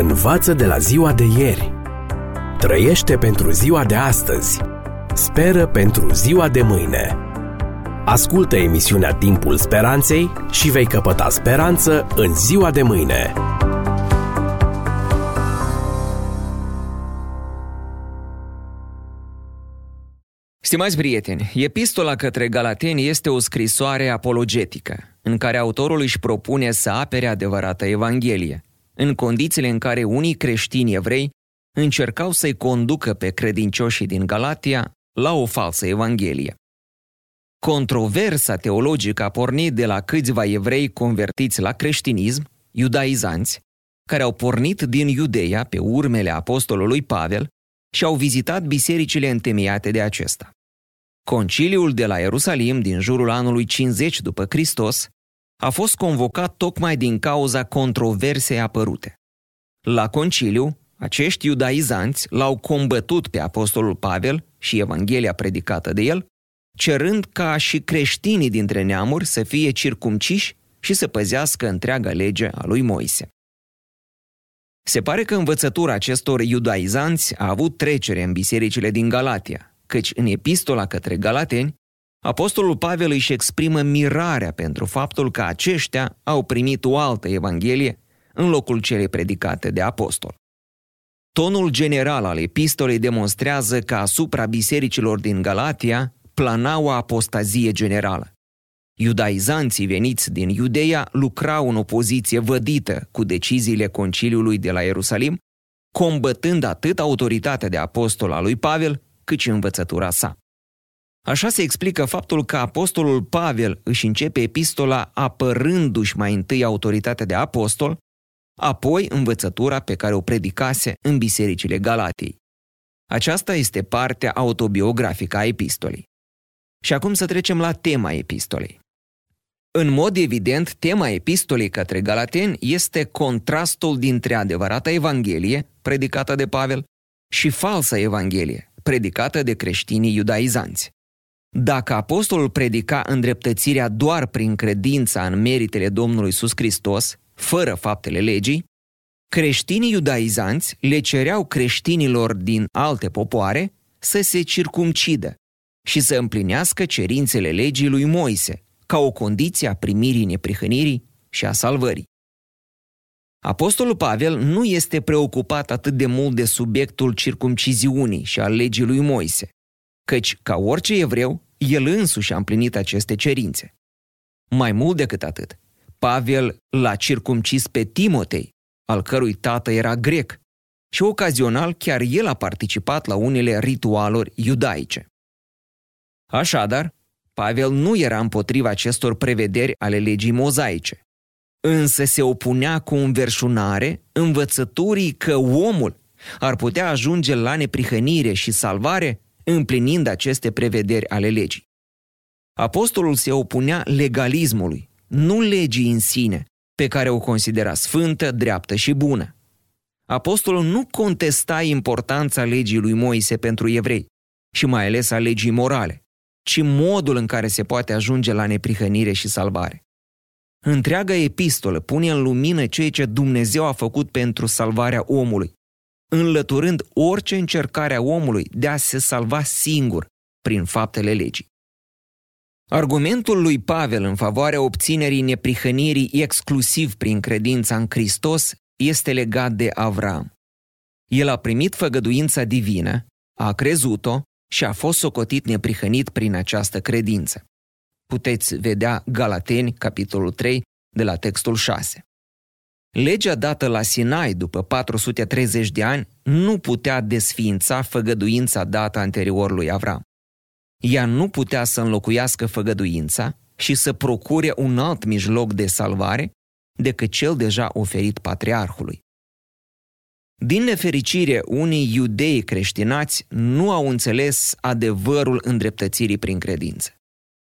Învață de la ziua de ieri. Trăiește pentru ziua de astăzi. Speră pentru ziua de mâine. Ascultă emisiunea Timpul Speranței și vei căpăta speranță în ziua de mâine. Stimați prieteni, epistola către Galateni este o scrisoare apologetică, în care autorul își propune să apere adevărata Evanghelie, în condițiile în care unii creștini evrei încercau să-i conducă pe credincioșii din Galatia la o falsă Evanghelie. Controversa teologică a pornit de la câțiva evrei convertiți la creștinism, iudaizanți, care au pornit din Iudeia pe urmele apostolului Pavel și au vizitat bisericile întemeiate de acesta. Conciliul de la Ierusalim din jurul anului 50 după Hristos a fost convocat tocmai din cauza controversei apărute. La conciliu, acești iudaizanți l-au combătut pe apostolul Pavel și Evanghelia predicată de el, cerând ca și creștinii dintre neamuri să fie circumciși și să păzească întreaga lege a lui Moise. Se pare că învățătura acestor iudaizanți a avut trecere în bisericile din Galatia, căci în epistola către Galateni, Apostolul Pavel își exprimă mirarea pentru faptul că aceștia au primit o altă evanghelie în locul celei predicate de apostol. Tonul general al epistolei demonstrează că asupra bisericilor din Galatia plana o apostazie generală. Iudaizanții veniți din Iudeia lucrau în opoziție vădită cu deciziile conciliului de la Ierusalim, combătând atât autoritatea de apostol a lui Pavel, cât și învățătura sa. Așa se explică faptul că apostolul Pavel își începe epistola apărându-și mai întâi autoritatea de apostol, apoi învățătura pe care o predicase în bisericile Galatiei. Aceasta este partea autobiografică a epistolei. Și acum să trecem la tema epistolei. În mod evident, tema epistolei către Galateni este contrastul dintre adevărata Evanghelie, predicată de Pavel, și falsa Evanghelie, predicată de creștinii iudaizanți. Dacă apostolul predica îndreptățirea doar prin credința în meritele Domnului Iisus Hristos, fără faptele legii, creștinii iudaizanți le cereau creștinilor din alte popoare să se circumcidă și să împlinească cerințele legii lui Moise, ca o condiție a primirii neprihănirii și a salvării. Apostolul Pavel nu este preocupat atât de mult de subiectul circumciziunii și al legii lui Moise, căci, ca orice evreu, el însuși a împlinit aceste cerințe. Mai mult decât atât, Pavel l-a circumcis pe Timotei, al cărui tată era grec, și ocazional chiar el a participat la unele ritualuri iudaice. Așadar, Pavel nu era împotriva acestor prevederi ale legii mozaice, însă se opunea cu înverșunare învățăturii că omul ar putea ajunge la neprihănire și salvare împlinind aceste prevederi ale legii. Apostolul se opunea legalismului, nu legii în sine, pe care o considera sfântă, dreaptă și bună. Apostolul nu contesta importanța legii lui Moise pentru evrei și mai ales a legii morale, ci modul în care se poate ajunge la neprihănire și salvare. Întreaga epistolă pune în lumină ceea ce Dumnezeu a făcut pentru salvarea omului, înlăturând orice încercare a omului de a se salva singur prin faptele legii. Argumentul lui Pavel în favoarea obținerii neprihănirii exclusiv prin credința în Hristos este legat de Avram. El a primit făgăduința divină, a crezut-o și a fost socotit neprihănit prin această credință. Puteți vedea Galateni, capitolul 3, de la textul 6. Legea dată la Sinai după 430 de ani nu putea desființa făgăduința dată anterior lui Avram. Ea nu putea să înlocuiască făgăduința și să procure un alt mijloc de salvare decât cel deja oferit patriarhului. Din nefericire, unii iudei creștinați nu au înțeles adevărul îndreptățirii prin credință.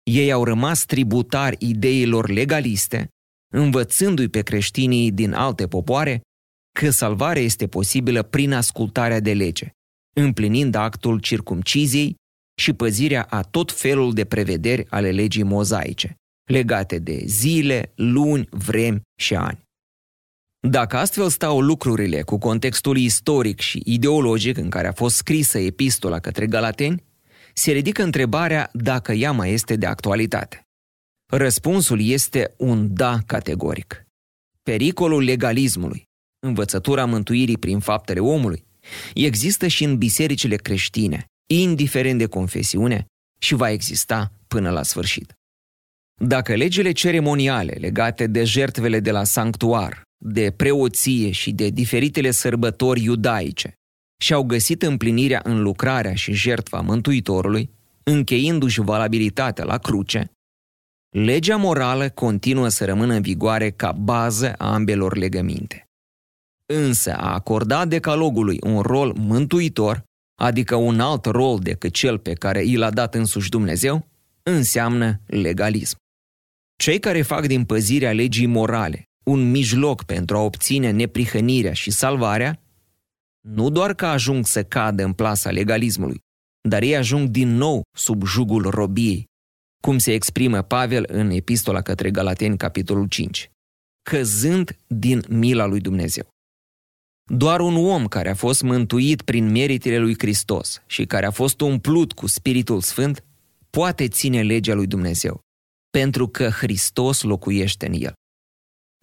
Ei au rămas tributari ideilor legaliste învățându-i pe creștinii din alte popoare că salvarea este posibilă prin ascultarea de lege, împlinind actul circumciziei și păzirea a tot felul de prevederi ale legii mozaice, legate de zile, luni, vremi și ani. Dacă astfel stau lucrurile cu contextul istoric și ideologic în care a fost scrisă epistola către Galateni, se ridică întrebarea dacă ea mai este de actualitate. Răspunsul este un da categoric. Pericolul legalismului, învățătura mântuirii prin faptele omului, există și în bisericile creștine, indiferent de confesiune, și va exista până la sfârșit. Dacă legile ceremoniale legate de jertvele de la sanctuar, de preoție și de diferitele sărbători iudaice și-au găsit împlinirea în lucrarea și jertfa Mântuitorului, încheindu-și valabilitatea la cruce, legea morală continuă să rămână în vigoare ca bază a ambelor legăminte. Însă a acorda decalogului un rol mântuitor, adică un alt rol decât cel pe care i l-a dat însuși Dumnezeu, înseamnă legalism. Cei care fac din păzirea legii morale un mijloc pentru a obține neprihănirea și salvarea, nu doar că ajung să cadă în plasa legalismului, dar ei ajung din nou sub jugul robiei, cum se exprimă Pavel în epistola către Galateni, capitolul 5, căzând din mila lui Dumnezeu. Doar un om care a fost mântuit prin meritele lui Hristos și care a fost umplut cu Spiritul Sfânt poate ține legea lui Dumnezeu, pentru că Hristos locuiește în el.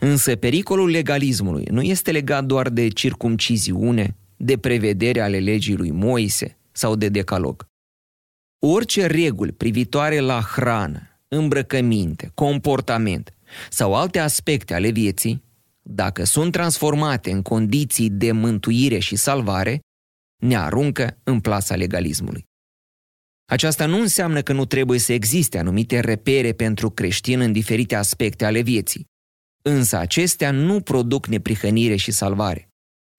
Însă pericolul legalismului nu este legat doar de circumciziune, de prevedere ale legii lui Moise sau de decalog. Orice reguli privitoare la hrană, îmbrăcăminte, comportament sau alte aspecte ale vieții, dacă sunt transformate în condiții de mântuire și salvare, ne aruncă în plasa legalismului. Aceasta nu înseamnă că nu trebuie să existe anumite repere pentru creștin în diferite aspecte ale vieții. Însă acestea nu produc neprihănire și salvare,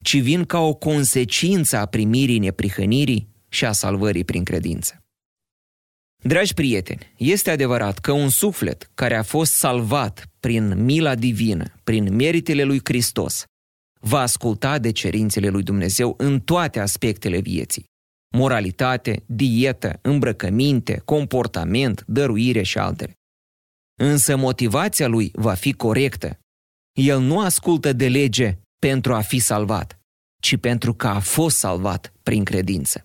ci vin ca o consecință a primirii neprihănirii și a salvării prin credință. Dragi prieteni, este adevărat că un suflet care a fost salvat prin mila divină, prin meritele lui Hristos, va asculta de cerințele lui Dumnezeu în toate aspectele vieții. Moralitate, dietă, îmbrăcăminte, comportament, dăruire și altele. Însă motivația lui va fi corectă. El nu ascultă de lege pentru a fi salvat, ci pentru că a fost salvat prin credință.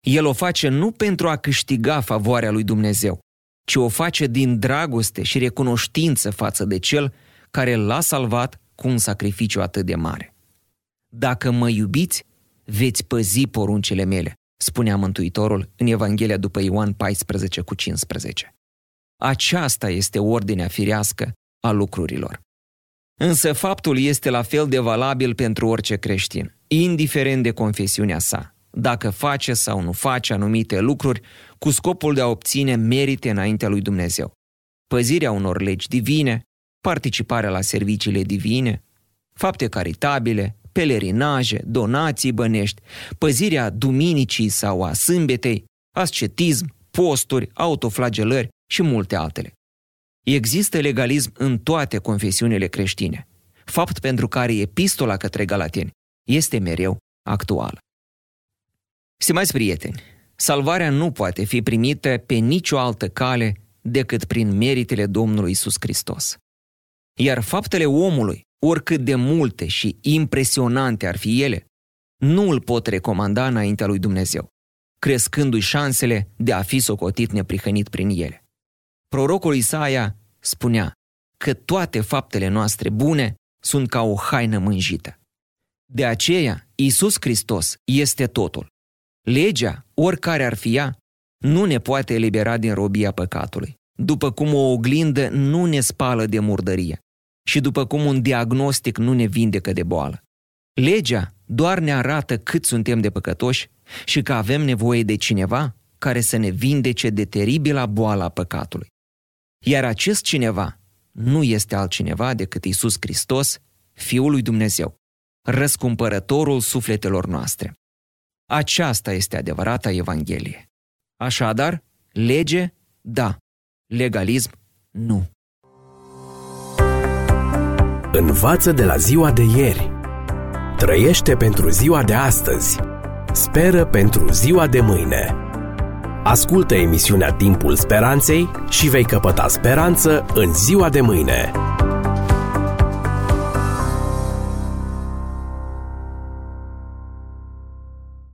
El o face nu pentru a câștiga favoarea lui Dumnezeu, ci o face din dragoste și recunoștință față de Cel care l-a salvat cu un sacrificiu atât de mare. Dacă mă iubiți, veți păzi poruncile mele, spunea Mântuitorul în Evanghelia după Ioan 14 cu 15. Aceasta este ordinea firească a lucrurilor. Însă faptul este la fel de valabil pentru orice creștin, indiferent de confesiunea sa, dacă face sau nu face anumite lucruri cu scopul de a obține merite înaintea lui Dumnezeu. Păzirea unor legi divine, participarea la serviciile divine, fapte caritabile, pelerinaje, donații bănești, păzirea duminicii sau a sâmbetei, ascetism, posturi, autoflagelări și multe altele. Există legalism în toate confesiunile creștine, fapt pentru care epistola către Galateni este mereu actuală. Stimați prieteni, salvarea nu poate fi primită pe nicio altă cale decât prin meritele Domnului Isus Hristos. Iar faptele omului, oricât de multe și impresionante ar fi ele, nu îl pot recomanda înaintea lui Dumnezeu, crescându-i șansele de a fi socotit neprihănit prin ele. Prorocul Isaia spunea că toate faptele noastre bune sunt ca o haină mânjită. De aceea, Isus Hristos este totul. Legea, oricare ar fi ea, nu ne poate elibera din robia păcatului, după cum o oglindă nu ne spală de murdărie și după cum un diagnostic nu ne vindecă de boală. Legea doar ne arată cât suntem de păcătoși și că avem nevoie de cineva care să ne vindece de teribila boală a păcatului. Iar acest cineva nu este altcineva decât Isus Hristos, Fiul lui Dumnezeu, răscumpărătorul sufletelor noastre. Aceasta este adevărata Evanghelie. Așadar, lege, da. Legalism, nu. Învață de la ziua de ieri. Trăiește pentru ziua de astăzi. Speră pentru ziua de mâine. Ascultă emisiunea Timpul Speranței și vei căpăta speranță în ziua de mâine.